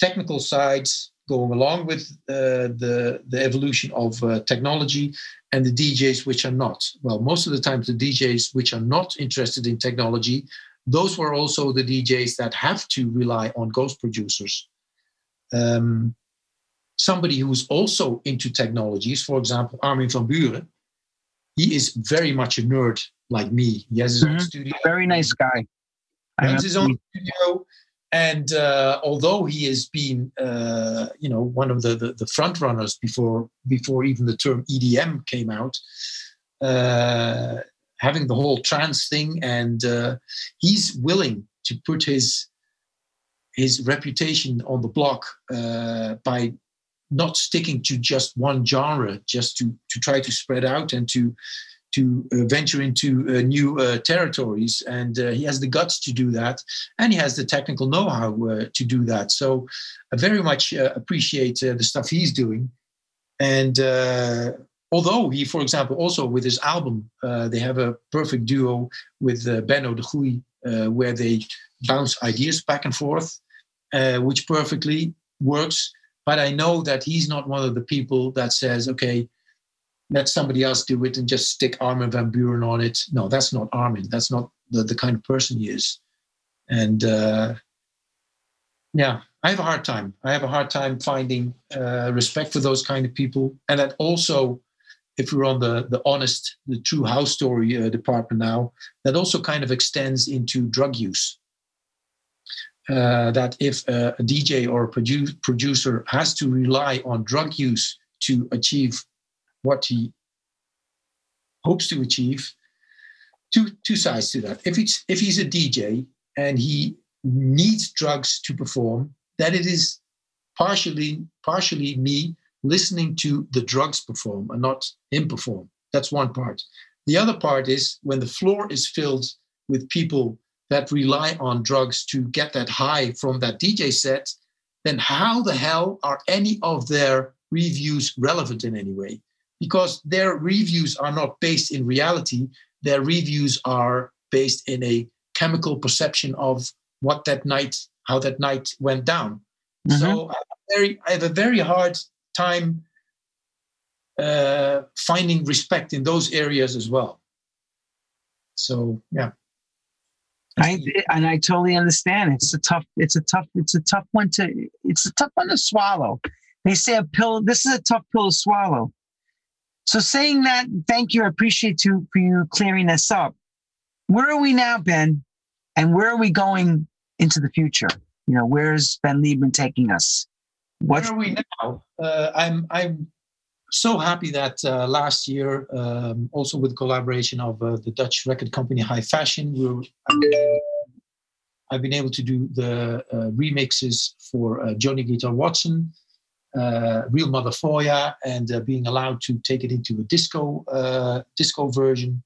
Speaker 2: technical sides going along with uh, the, the evolution of uh, technology and the DJs which are not. Well, most of the times, the DJs which are not interested in technology, those were also the DJs that have to rely on ghost producers. Um, somebody who's also into technologies, for example, Armin van Buuren, he is very much a nerd like me. He has his mm-hmm. own studio.
Speaker 1: Very nice guy
Speaker 2: runs his own studio. And uh, although he has been, uh, you know, one of the, the, the, front runners before before even the term EDM came out, uh, having the whole trance thing, and uh, he's willing to put his his reputation on the block uh, by not sticking to just one genre, just to to try to spread out and to to uh, venture into uh, new uh, territories. And uh, he has the guts to do that, and he has the technical know-how uh, to do that. So I very much uh, appreciate the stuff he's doing. And although he, for example, also with his album, they have a perfect duo with Benno de Goey, where they bounce ideas back and forth, which perfectly works. But I know that he's not one of the people that says, okay, let somebody else do it and just stick Armin van Buuren on it. No, that's not Armin. That's not the, the kind of person he is. And uh, yeah, I have a hard time. I have a hard time finding uh, respect for those kind of people. And that also, if we're on the, the honest, the true house story uh, department now, that also kind of extends into drug use. Uh, that if a DJ or a produ- producer has to rely on drug use to achieve what he hopes to achieve. Two two sides to that. If it's if he's a DJ and he needs drugs to perform, that it is partially partially me listening to the drugs perform and not him perform. That's one part. The other part is when the floor is filled with people that rely on drugs to get that high from that DJ set, then how the hell are any of their reviews relevant in any way? Because their reviews are not based in reality. Their reviews are based in a chemical perception of what that night, how that night went down. Mm-hmm. So I have, very, I have a very hard time uh, finding respect in those areas as well. So yeah.
Speaker 1: I and I totally understand. It's a tough. It's a tough. It's a tough one to. It's a tough one to swallow. They say a pill. This is a tough pill to swallow. So saying that, thank you. I appreciate you for you clearing this up. Where are we now, Ben? And where are we going into the future? You know, where's Ben Liebrand taking us?
Speaker 2: What where are we now? Uh, I'm I'm so happy that uh, last year, um, also with collaboration of uh, the Dutch record company High Fashion, we were, I've, been able, I've, been able to do the uh, remixes for uh, Johnny Guitar Watson, uh, Real Mother for Ya and uh, being allowed to take it into a disco uh, disco version,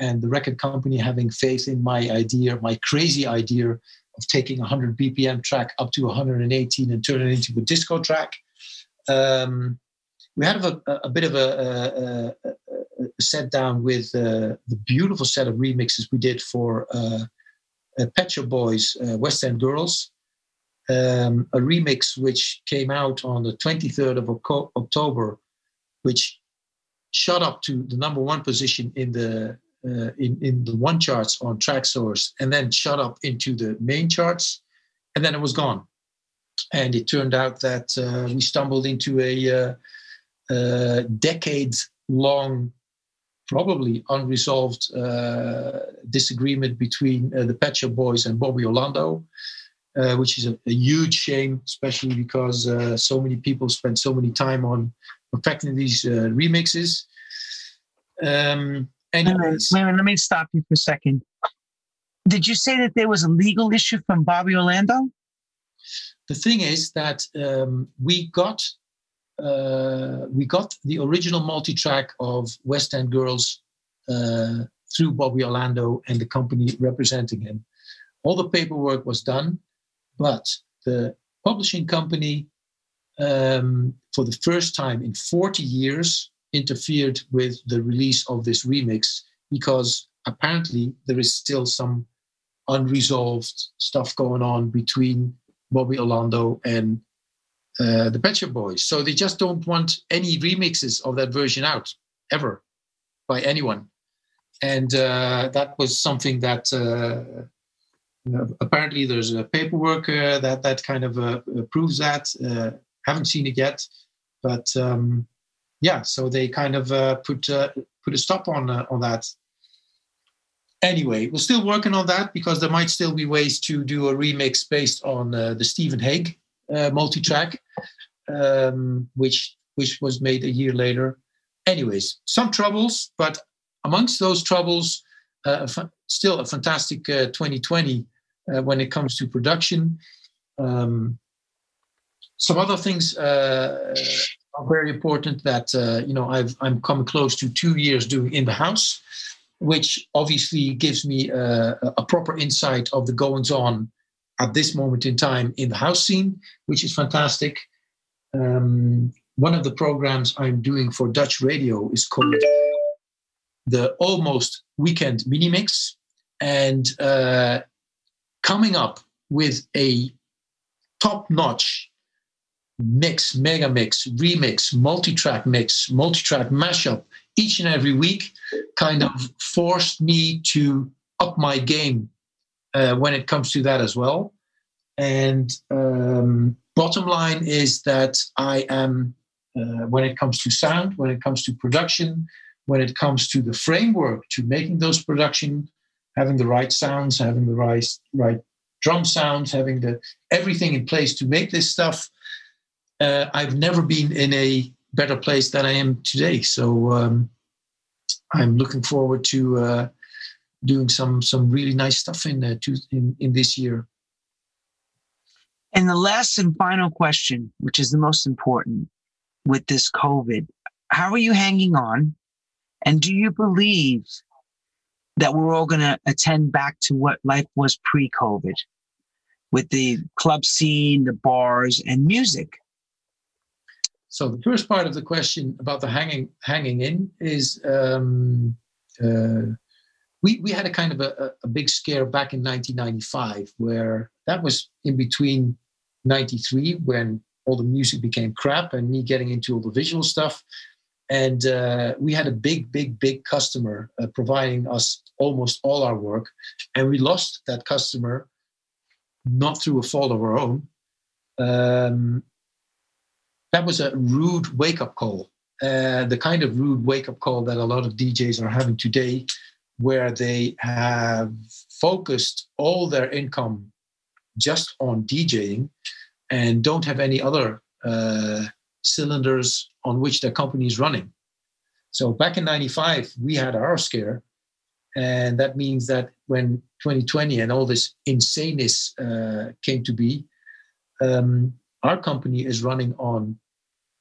Speaker 2: and the record company having faith in my idea, my crazy idea of taking a 100 BPM track up to 118 and turn it into a disco track. Um, we had a, a, bit of a, a, a set down with uh, the beautiful set of remixes we did for uh, Pet Shop Boys, uh, West End Girls, um, a remix which came out on the 23rd of October, which shot up to the number one position in the uh, in, in the one charts on Traxsource, and then shot up into the main charts, and then it was gone. And it turned out that uh, we stumbled into a uh, uh decades-long, probably unresolved uh, disagreement between uh, the Pet Shop Boys and Bobby Orlando uh, which is a, a, huge shame, especially because uh, so many people spend so many time on perfecting these uh, remixes. Um,
Speaker 1: anyways, wait, wait, let me stop you for a second. Did you say that there was a legal issue from Bobby Orlando?
Speaker 2: The thing is that um, we got uh, we got the original multi-track of West End Girls uh, through Bobby Orlando and the company representing him. All the paperwork was done but the publishing company, um, for the first time in 40 years, interfered with the release of this remix because apparently there is still some unresolved stuff going on between Bobby Orlando and uh, the Pet Shop Boys. So they just don't want any remixes of that version out ever by anyone. And uh, that was something that uh, apparently, there's a paperwork uh, that that kind of uh, proves that. haven't seen it yet, but um, yeah. So they kind of put put a stop on on that. Anyway, we're still working on that because there might still be ways to do a remix based on the Stephen Hague multi-track, um, which which was made a year later. Anyways, some troubles, but amongst those troubles, uh, still a fantastic 2020 when it comes to production. Um, some other things are very important that you know I've, I'm coming close to two years doing in the house which obviously gives me a, a, proper insight of the goings on at this moment in time in the house scene, which is fantastic. Um, one of the programs I'm doing for Dutch radio is called the Almost Weekend Mini Mix, and uh, coming up with a top-notch mix, mega mix, remix, multi-track mix, multi-track mashup each and every week kind of forced me to up my game uh, when it comes to that as well. And um, bottom line is that I am, uh, when it comes to sound, when it comes to production, when it comes to the framework to making those production, having the right sounds, having the right right drum sounds, having the everything in place to make this stuff. Uh, I've never been in a better place than I am today. So um, I'm looking forward to uh, doing some some really nice stuff in, uh, to, in in this year.
Speaker 1: And the last and final question, which is the most important with this COVID, how are you hanging on? And do you believe that we're all going to attend back to what life was pre COVID with the club scene, the bars, and music?
Speaker 2: So the first part of the question about the hanging hanging in is um, uh, we we had a kind of a, a, big scare back in 1995 where that was in between 93 when all the music became crap and me getting into all the visual stuff and uh, we had a big big big customer uh, providing us almost all our work and we lost that customer not through a fault of our own um, that was a rude wake up call. Uh, the kind of rude wake up call that a lot of DJs are having today, where they have focused all their income just on DJing and don't have any other uh, cylinders on which their company is running. So back in 95, we had our scare. And that means that when 2020 and all this insaneness uh, came to be, um, our company is running on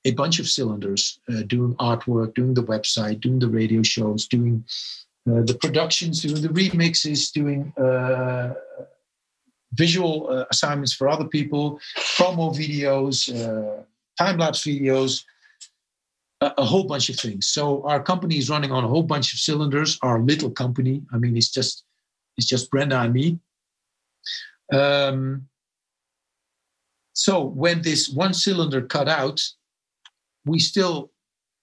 Speaker 2: a bunch of cylinders, uh, doing artwork, doing the website, doing the radio shows, doing uh, the productions, doing the remixes, doing uh, visual uh, assignments for other people, promo videos, uh, time lapse videos, a, a, whole bunch of things. So our company is running on a whole bunch of cylinders. Our little company, I mean, it's just it's just Brenda and me. Um, so when this one cylinder cut out, we still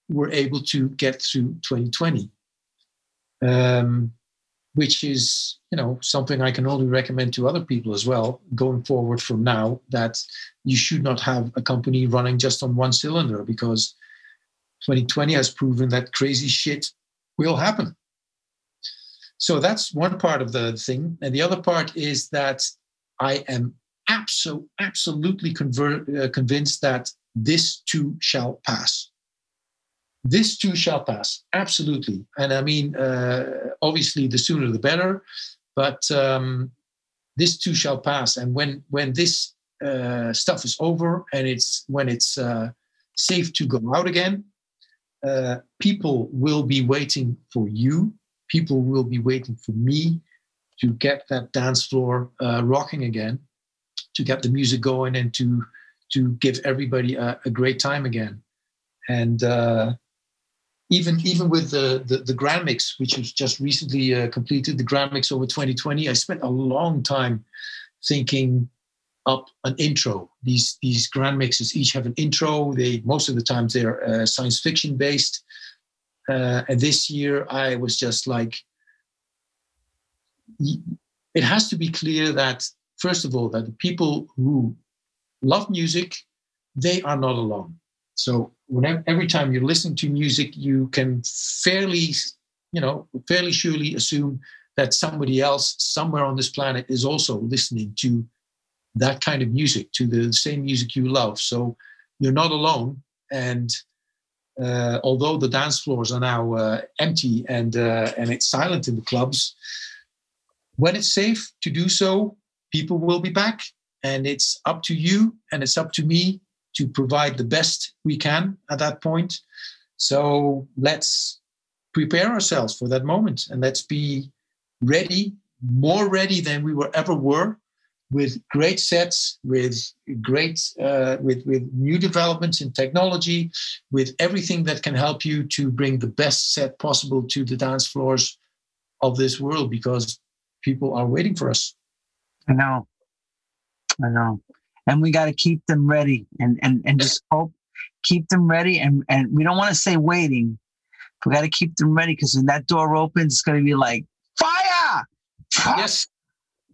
Speaker 2: were able to get through 2020, um, which is you know something I can only recommend to other people as well going forward from now. That you should not have a company running just on one cylinder because 2020 has proven that crazy shit will happen. So that's one part of the thing, and the other part is that I am abso- absolutely uh, convinced that this too shall pass. This too shall pass, absolutely. And I mean, uh, obviously, the sooner the better, but um, this too shall pass. And when when this uh, stuff is over and it's when it's uh, safe to go out again, uh, people will be waiting for you. People will be waiting for me to get that dance floor uh, rocking again, to get the music going, and to to give everybody a, a great time again. And uh, even even with the, the, the Grand Mix, which was just recently uh, completed, the Grand Mix over 2020, I spent a long time thinking up an intro. These these Grand Mixes each have an intro. They most of the times they're uh, science fiction based. Uh, and this year I was just like, it has to be clear that first of all that the people who love music, they are not alone. So whenever every time you're listening to music, you can fairly, you know, fairly surely assume that somebody else somewhere on this planet is also listening to that kind of music, to the same music you love. So you're not alone. And uh, although the dance floors are now uh, empty and uh, and it's silent in the clubs, when it's safe to do so, people will be back, and it's up to you and it's up to me to provide the best we can at that point. So let's prepare ourselves for that moment and let's be ready, more ready than we were ever were with great sets, with great, uh, with with new developments in technology, with everything that can help you to bring the best set possible to the dance floors of this world, because people are waiting for us.
Speaker 1: I know, I know, and we got to keep them ready, and and and just hope keep them ready, and and we don't want to say waiting. We got to keep them ready because when that door opens, it's going to be like fire.
Speaker 2: Yes,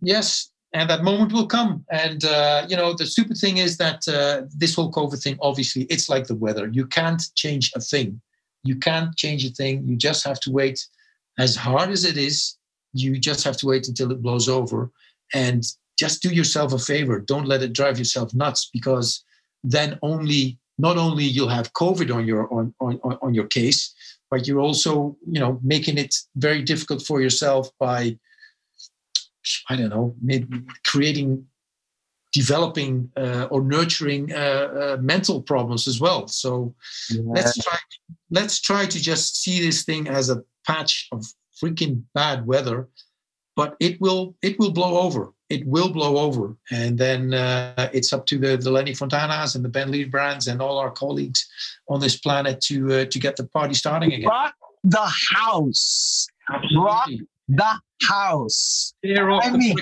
Speaker 2: yes, and that moment will come. And uh, you know the stupid thing is that uh, this whole covid thing obviously it's like the weather. You can't change a thing. You can't change a thing. You just have to wait. As hard as it is you just have to wait until it blows over. And just do yourself a favor don't let it drive yourself nuts because then only not only you'll have covid on your on, on, on your case but you're also you know making it very difficult for yourself by I don't know, maybe creating, developing uh, or nurturing uh, uh, mental problems as well. So yeah. let's try. Let's try to just see this thing as a patch of freaking bad weather, but it will it will blow over. It will blow over, and then uh, it's up to the, the Lenny Fontanas and the Ben Liebrands and all our colleagues on this planet to uh, to get the party starting again.
Speaker 1: Rock the house. Absolutely. Rock the house.
Speaker 2: I mean,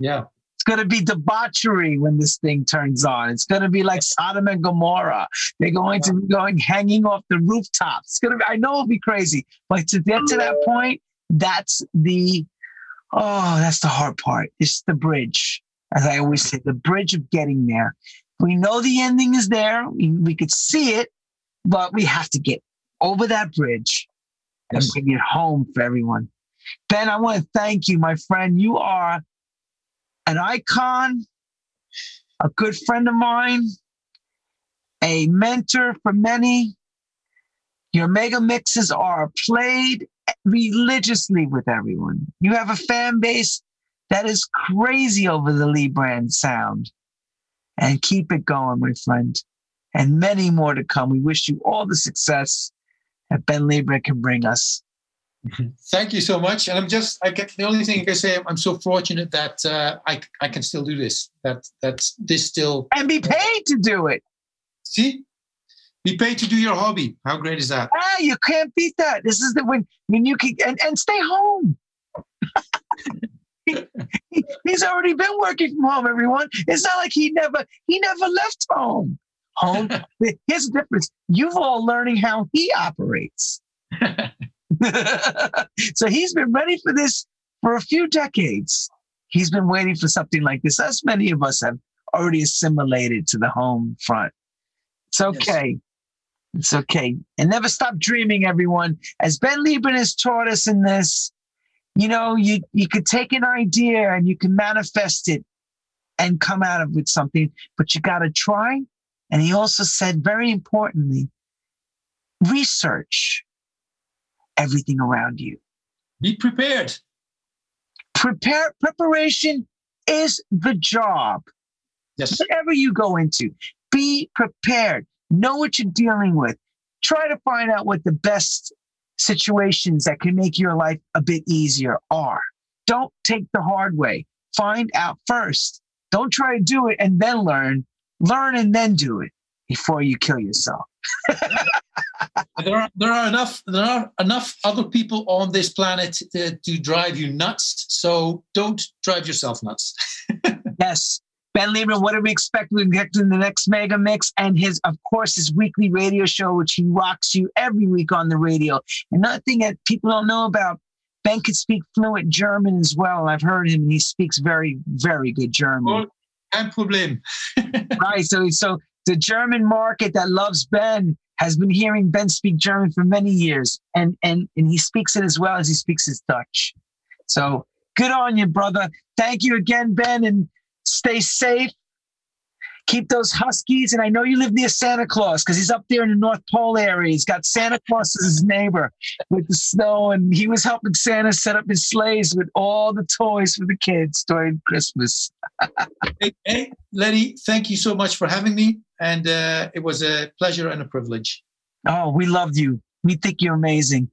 Speaker 2: yeah.
Speaker 1: It's going to be debauchery when this thing turns on. It's going to be like Sodom and Gomorrah. They're going to be going hanging off the rooftops. It's going to be, I know it'll be crazy, but to get to that point, that's the, oh, that's the hard part. It's the bridge. As I always say, the bridge of getting there. We know the ending is there. We, we could see it, but we have to get over that bridge and bring it home for everyone. Ben, I want to thank you, my friend. You are an icon, a good friend of mine, a mentor for many. Your mega mixes are played religiously with everyone. You have a fan base that is crazy over the Liebrand sound. And keep it going, my friend. And many more to come. We wish you all the success that Ben Liebrand can bring us.
Speaker 2: Thank you so much. And I'm just, I get the only thing I can say, I'm so fortunate that uh, I, I can still do this. That that's this still
Speaker 1: and be paid to do it.
Speaker 2: See, be paid to do your hobby. How great is that?
Speaker 1: Ah, you can't beat that. This is the when when you can and, and stay home. he, he's already been working from home. Everyone, it's not like he never he never left home. Home. Here's the difference. You've all learning how he operates. so he's been ready for this for a few decades. He's been waiting for something like this, as many of us have already assimilated to the home front. It's okay. Yes. It's okay. And never stop dreaming, everyone. As Ben Liebrand has taught us in this, you know, you, you could take an idea and you can manifest it and come out of with something, but you got to try. And he also said, very importantly, research everything around you.
Speaker 2: Be prepared.
Speaker 1: Prepare preparation is the job.
Speaker 2: Yes.
Speaker 1: Whatever you go into, be prepared. Know what you're dealing with. Try to find out what the best situations that can make your life a bit easier are. Don't take the hard way. Find out first. Don't try to do it and then learn. Learn and then do it before you kill yourself.
Speaker 2: there are there are enough there are enough other people on this planet to, to drive you nuts. So don't drive yourself nuts.
Speaker 1: yes. Ben Liebrand, what do we expect? We get in the next mega mix and his, of course, his weekly radio show, which he rocks you every week on the radio. Another thing that people don't know about, Ben can speak fluent German as well. I've heard him, and he speaks very, very good German.
Speaker 2: Oh, kein Problem.
Speaker 1: right. So, so the German market that loves Ben has been hearing Ben speak German for many years, and and and he speaks it as well as he speaks his Dutch. So good on you, brother. Thank you again, Ben, and stay safe. keep those huskies. And I know you live near Santa Claus because he's up there in the North Pole area. He's got Santa Claus as his neighbor with the snow, and he was helping Santa set up his sleighs with all the toys for the kids during Christmas.
Speaker 2: hey, hey, Lenny, thank you so much for having me. And uh, it was a pleasure and a privilege.
Speaker 1: Oh, we loved you. We think you're amazing.